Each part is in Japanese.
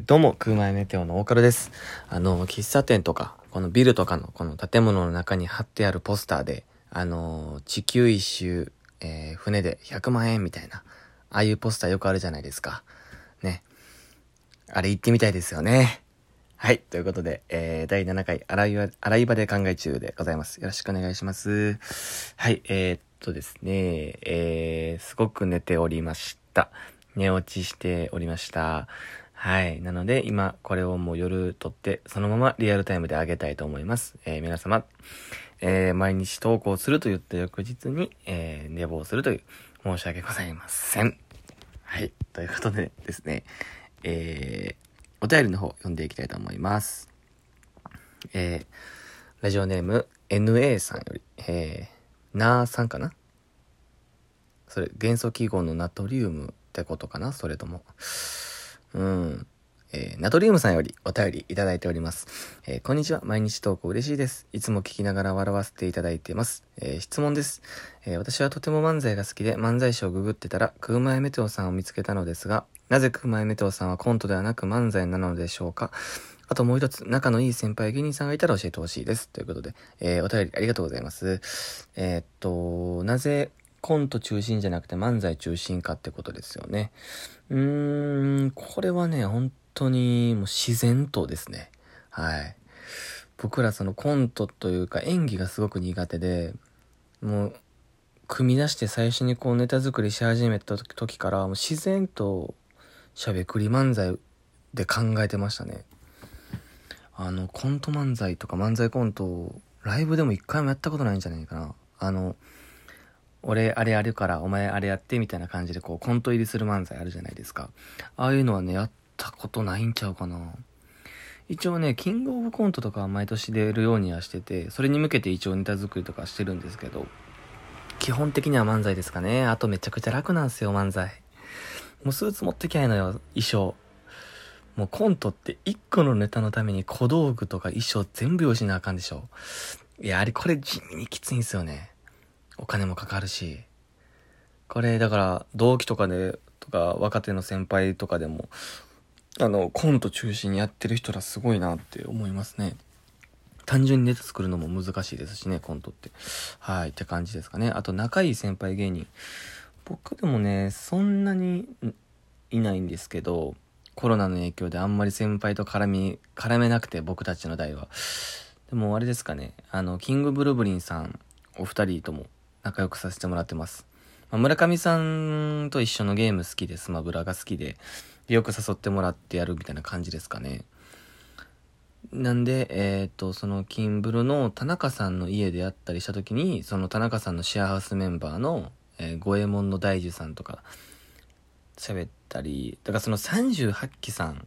どうも、空前メテオの大カルです。あの、喫茶店とか、このビルとかのこの建物の中に貼ってあるポスターで、あの、地球一周、えー船で100万円みたいな、ああいうポスターよくあるじゃないですか。ね。あれ行ってみたいですよね。はい。ということで、えー、第7回、洗い場、洗い場で考え中でございます。よろしくお願いします。はい。えー、っとですね、えー、すごく寝ておりました。寝落ちしておりました。はい。なので、今、これをもう夜撮って、そのままリアルタイムで上げたいと思います。えー皆様、えー毎日投稿すると言った翌日に、えー寝坊するという、申し訳ございません。はい。ということでですね、えーお便りの方読んでいきたいと思います。えーラジオネーム NA さんより、えー、なーさんかな？それ、元素記号のナトリウムってことかな？それとも。うん。えーナトリウムさんよりお便りいただいております。えーこんにちは。毎日投稿嬉しいです。いつも聞きながら笑わせていただいてます。えー質問です、え私はとても漫才が好きで漫才師をググってたら、クーマイメテオさんを見つけたのですが、なぜクーマイメテオさんはコントではなく漫才なのでしょうか？あともう一つ、仲のいい先輩芸人さんがいたら教えてほしいです。ということで、えお便りありがとうございます。えっと、なぜコント中心じゃなくて漫才中心かってことですよね。うーん、これはね、本当にもう自然とですね。はい。僕らそのコントというか演技がすごく苦手で、もう、組み出して最初にこうネタ作りし始めた時から、もう自然としゃべくり漫才で考えてましたね。あの、コント漫才とか漫才コント、ライブでも一回もやったことないんじゃないかな。あの、俺あれやるからお前あれやってみたいな感じでこうコント入りする漫才あるじゃないですか。ああいうのはね、やったことないんちゃうかな。一応ね、キングオブコントとかは毎年出るようにはしてて、それに向けて一応ネタ作りとかしてるんですけど、基本的には漫才ですかね。あとめちゃくちゃ楽なんですよ、漫才。もうスーツ持ってきゃいいのよ、衣装。もうコントって一個のネタのために小道具とか衣装全部用意しなあかんでしょ。いや、あれこれ地味にきついんですよね。お金もかかるし。これだから同期とかで、とか若手の先輩とかでも、あの、コント中心にやってる人らすごいなって思いますね。単純にネタ作るのも難しいですしね、コントって。はい、って感じですかね。あと仲いい先輩芸人。僕でもね、そんなにいないんですけど、コロナの影響であんまり先輩と絡み、絡めなくて僕たちの代は。でもあれですかね、あの、キングブルブリンさん、お二人とも仲良くさせてもらってます。まあ、村上さんと一緒のゲーム好きで、スマブラが好きで、よく誘ってもらってやるみたいな感じですかね。なんで、えっ、と、その、キンブルの田中さんの家でやったりした時に、その田中さんのシェアハウスメンバーの、えー、五右衛門の大樹さんとか、喋ったり、だからその38期さん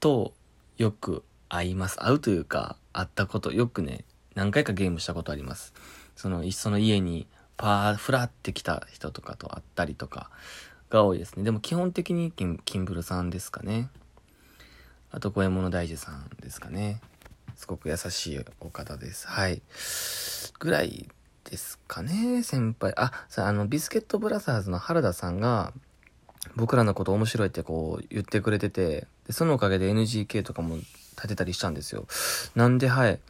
とよく会います。会うというか、会ったこと、よくね、何回かゲームしたことあります。その、いっその家にパー、フラって来た人とかと会ったりとかが多いですね。でも基本的にキンキンブルさんですかね。あと、五右衛門の大樹さんですかね。すごく優しいお方です。はい。ぐらいですかね、先輩。あ、さ、あの、ビスケットブラザーズの原田さんが、僕らのこと面白いってこう言ってくれてて、でそのおかげで NGK とかも立てたりしたんですよ。なんで、はい。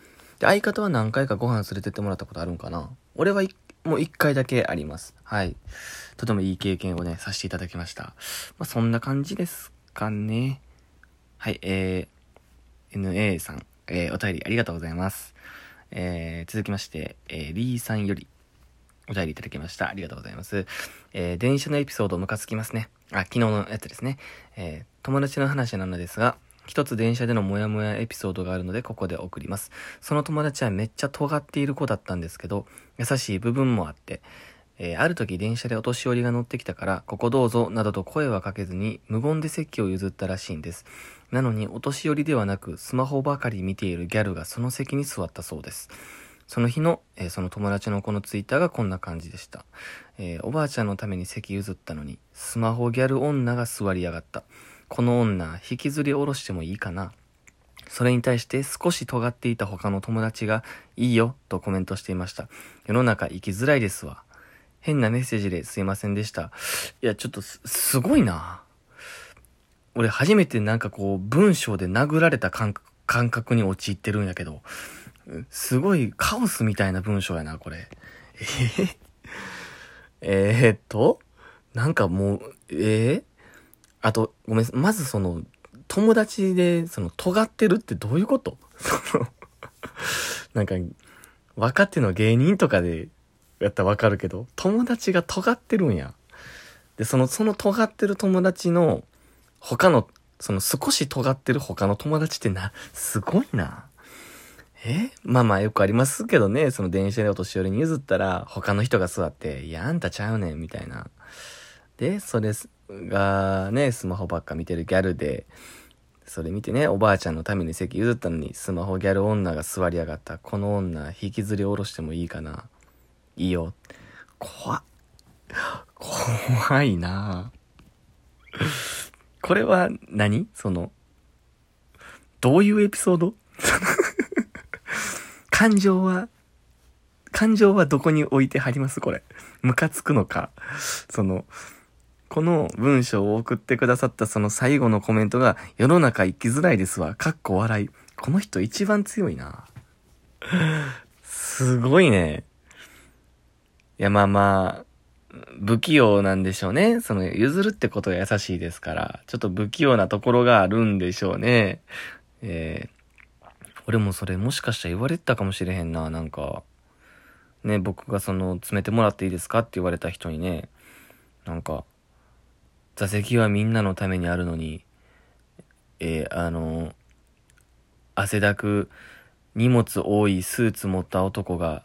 で、相方は何回かご飯連れてってもらったことあるんかな俺はもう一回だけあります。はい。とてもいい経験をね、させていただきました。まあ、そんな感じですかね。はい、えー、NA さん、えー、お便りありがとうございます。えー、続きまして、えー、リーさんより、お便りいただきました。ありがとうございます。えー、電車のエピソードムカつきますね。あ、昨日のやつですね。えー、友達の話なのですが、一つ電車でのモヤモヤエピソードがあるのでここで送ります。その友達はめっちゃ尖っている子だったんですけど、優しい部分もあって、えーある時電車でお年寄りが乗ってきたから、ここどうぞ、などと声はかけずに、無言で席を譲ったらしいんです。なのに、お年寄りではなく、スマホばかり見ているギャルがその席に座ったそうです。その日の、えーその友達の子のツイッターがこんな感じでした。えーおばあちゃんのために席譲ったのに、スマホギャル女が座りやがった。この女、引きずり下ろしてもいいかなそれに対して少し尖っていた他の友達が、いいよ、とコメントしていました。世の中生きづらいですわ。変なメッセージですいませんでした。いや、ちょっとす、すごいな。俺初めてなんかこう、文章で殴られた感覚に陥ってるんやけど、すごいカオスみたいな文章やな、これ。えー、えー、っと、なんかもう、えー、あと、ごめん、まずその、友達で、その、尖ってるってどういうこと？その、なんか、若手の芸人とかでやったらわかるけど、友達が尖ってるんや。で、その、その尖ってる友達の、他の、その少し尖ってる他の友達ってな、すごいな。え？まあまあよくありますけどね、その電車でお年寄りに譲ったら、他の人が座って、いや、あんたちゃうねん、みたいな。で、それがね、スマホばっか見てるギャルで、それ見てね、おばあちゃんのために席譲ったのに、スマホギャル女が座りやがった。この女、引きずり下ろしてもいいかないいよ。怖っ。怖いなこれは何？その、どういうエピソード？感情は、感情はどこに置いてはります？これ。ムカつくのか？その、この文章を送ってくださったその最後のコメントが、世の中生きづらいですわ。かっこ笑い。この人一番強いな。すごいね。いや、まあまあ、不器用なんでしょうね。その、譲るってことが優しいですから、ちょっと不器用なところがあるんでしょうね。えー、俺もそれもしかしたら言われてたかもしれへんな、なんか。ね、僕がその、詰めてもらっていいですかって言われた人にね、なんか、座席はみんなのためにあるのに、えー、あの、汗だく、荷物多いスーツ持った男が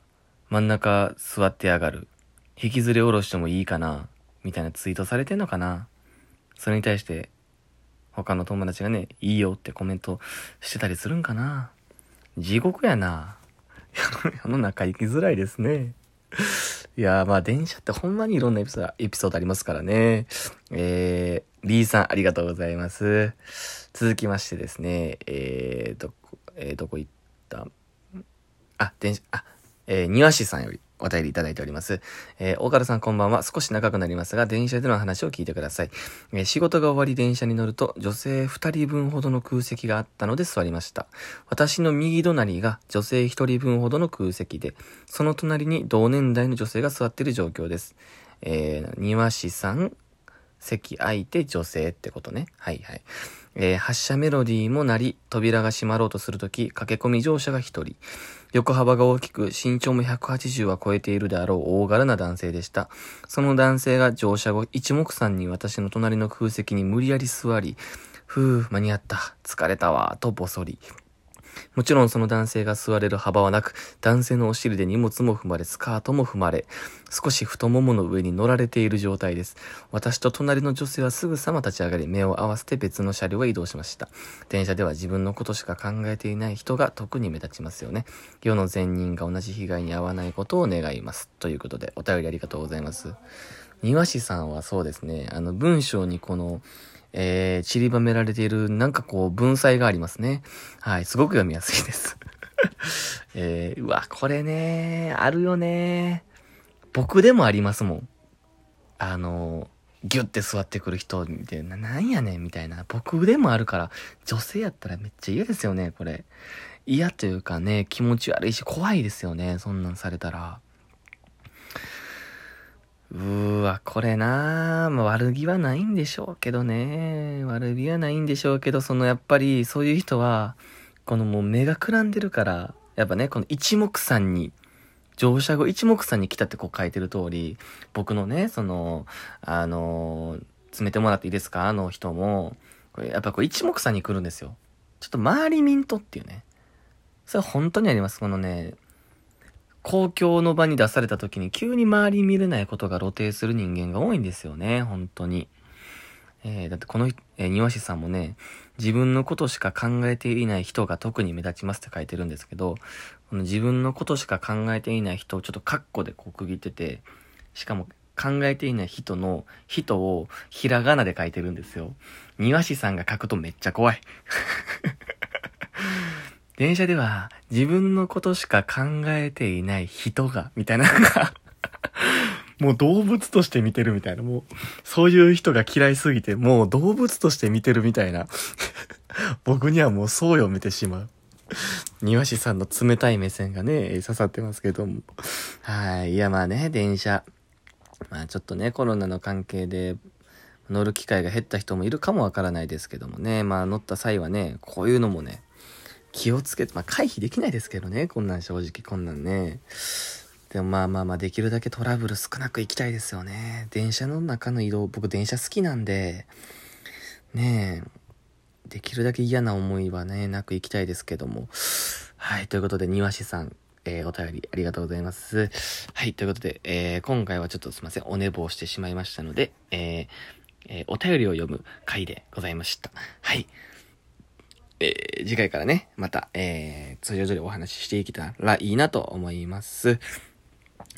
真ん中座ってやがる。引きずり下ろしてもいいかなみたいなツイートされてんのかなそれに対して、他の友達がね、いいよってコメントしてたりするんかな地獄やな。世の中生きづらいですね。いやー、まあ電車ってほんまにいろんなエピソード、エピソードありますからね。えー、B さんありがとうございます。続きましてですね、えー、どこ、えー、どこ行った？あ、電車、あ、えー、庭師さんよりお便りいただいております。えー、大原さんこんばんは。少し長くなりますが、電車での話を聞いてください。えー、仕事が終わり電車に乗ると、女性二人分ほどの空席があったので座りました。私の右隣が女性一人分ほどの空席で、その隣に同年代の女性が座っている状況です。えー、庭師さん、席空いて女性ってことね。はいはい。えー、発車メロディーも鳴り、扉が閉まろうとするとき、駆け込み乗車が一人。横幅が大きく、身長も180は超えているであろう大柄な男性でした。その男性が乗車後、一目散に私の隣の空席に無理やり座り、ふぅ、間に合った。疲れたわ、とぼそり。もちろんその男性が座れる幅はなく、男性のお尻で荷物も踏まれ、スカートも踏まれ、少し太ももの上に乗られている状態です。私と隣の女性はすぐさま立ち上がり、目を合わせて別の車両へ移動しました。電車では自分のことしか考えていない人が特に目立ちますよね。世の善人が同じ被害に遭わないことを願います。ということで、お便りありがとうございます。庭師さんはそうですね、あの文章にこの、えー、散りばめられている、なんかこう、文才がありますね。はい、すごく読みやすいです。えー、うわ、これね、あるよね。僕でもありますもん。あの、ギュッて座ってくる人見て、な、なんやねんみたいな。僕でもあるから、女性やったらめっちゃ嫌ですよね、これ。嫌というかね、気持ち悪いし、怖いですよね、そんなんされたら。うーわ、これなぁ、まあ、悪気はないんでしょうけどね。悪気はないんでしょうけど、そのやっぱりそういう人は、このもう目がくらんでるから、やっぱね、この一目散に、乗車後一目散に来たってこう書いてる通り、僕のね、その、あのー、詰めてもらっていいですか？あの人も、これやっぱこう一目散に来るんですよ。ちょっと周りミントっていうね。それは本当にあります。このね、公共の場に出された時に急に周り見れないことが露呈する人間が多いんですよね、本当に。えー、だってこの、えー、庭師さんもね、自分のことしか考えていない人が特に目立ちますって書いてるんですけど、この自分のことしか考えていない人をちょっとカッコでこう区切ってて、しかも考えていない人の人をひらがなで書いてるんですよ。庭師さんが書くとめっちゃ怖い。電車では自分のことしか考えていない人が、みたいなのが もう動物として見てるみたいな、もう、そういう人が嫌いすぎて、もう動物として見てるみたいな。僕にはもうそう読めてしまう。庭師さんの冷たい目線がね、刺さってますけども。はい。いや、まあね、電車。まあちょっとね、コロナの関係で、乗る機会が減った人もいるかもわからないですけどもね。まあ乗った際はね、こういうのもね、気をつけて、まあ回避できないですけどね、こんなん正直、こんなんね。でもまあまあまあ、できるだけトラブル少なく行きたいですよね。電車の中の移動、僕電車好きなんで、ねえ、できるだけ嫌な思いはね、なく行きたいですけども。はい、ということで、庭師さん、えー、お便りありがとうございます。はい、ということで、えー、今回はちょっとすいません、お寝坊してしまいましたので、えー、え、お便りを読む回でございました。はい。えー、次回からね、また、えー、通常通りお話ししていけたらいいなと思います。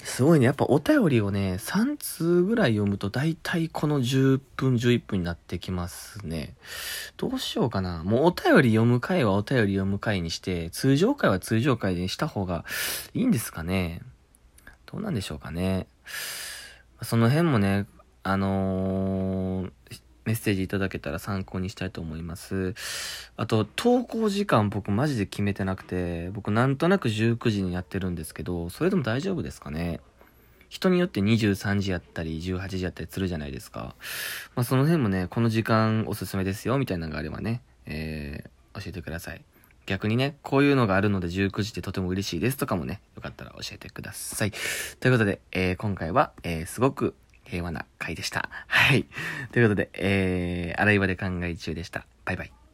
すごいね。やっぱお便りをね、3通ぐらい読むと大体この10分、11分になってきますね。どうしようかな。もうお便り読む回はお便り読む回にして、通常回は通常回にした方がいいんですかね。どうなんでしょうかね。その辺もね、あのーメッセージいただけたら参考にしたいと思います。あと、投稿時間僕マジで決めてなくて、僕なんとなく19時にやってるんですけど、それでも大丈夫ですかね？人によって23時やったり18時やったりするじゃないですか。まあその辺もね、この時間おすすめですよみたいなのがあればね、えー、教えてください。逆にね、こういうのがあるので19時ってとても嬉しいですとかもね、よかったら教えてください。ということで、えー、今回は、えー、すごく平和な回でした。はい。ということで、えー、洗い場で考え中でした。バイバイ。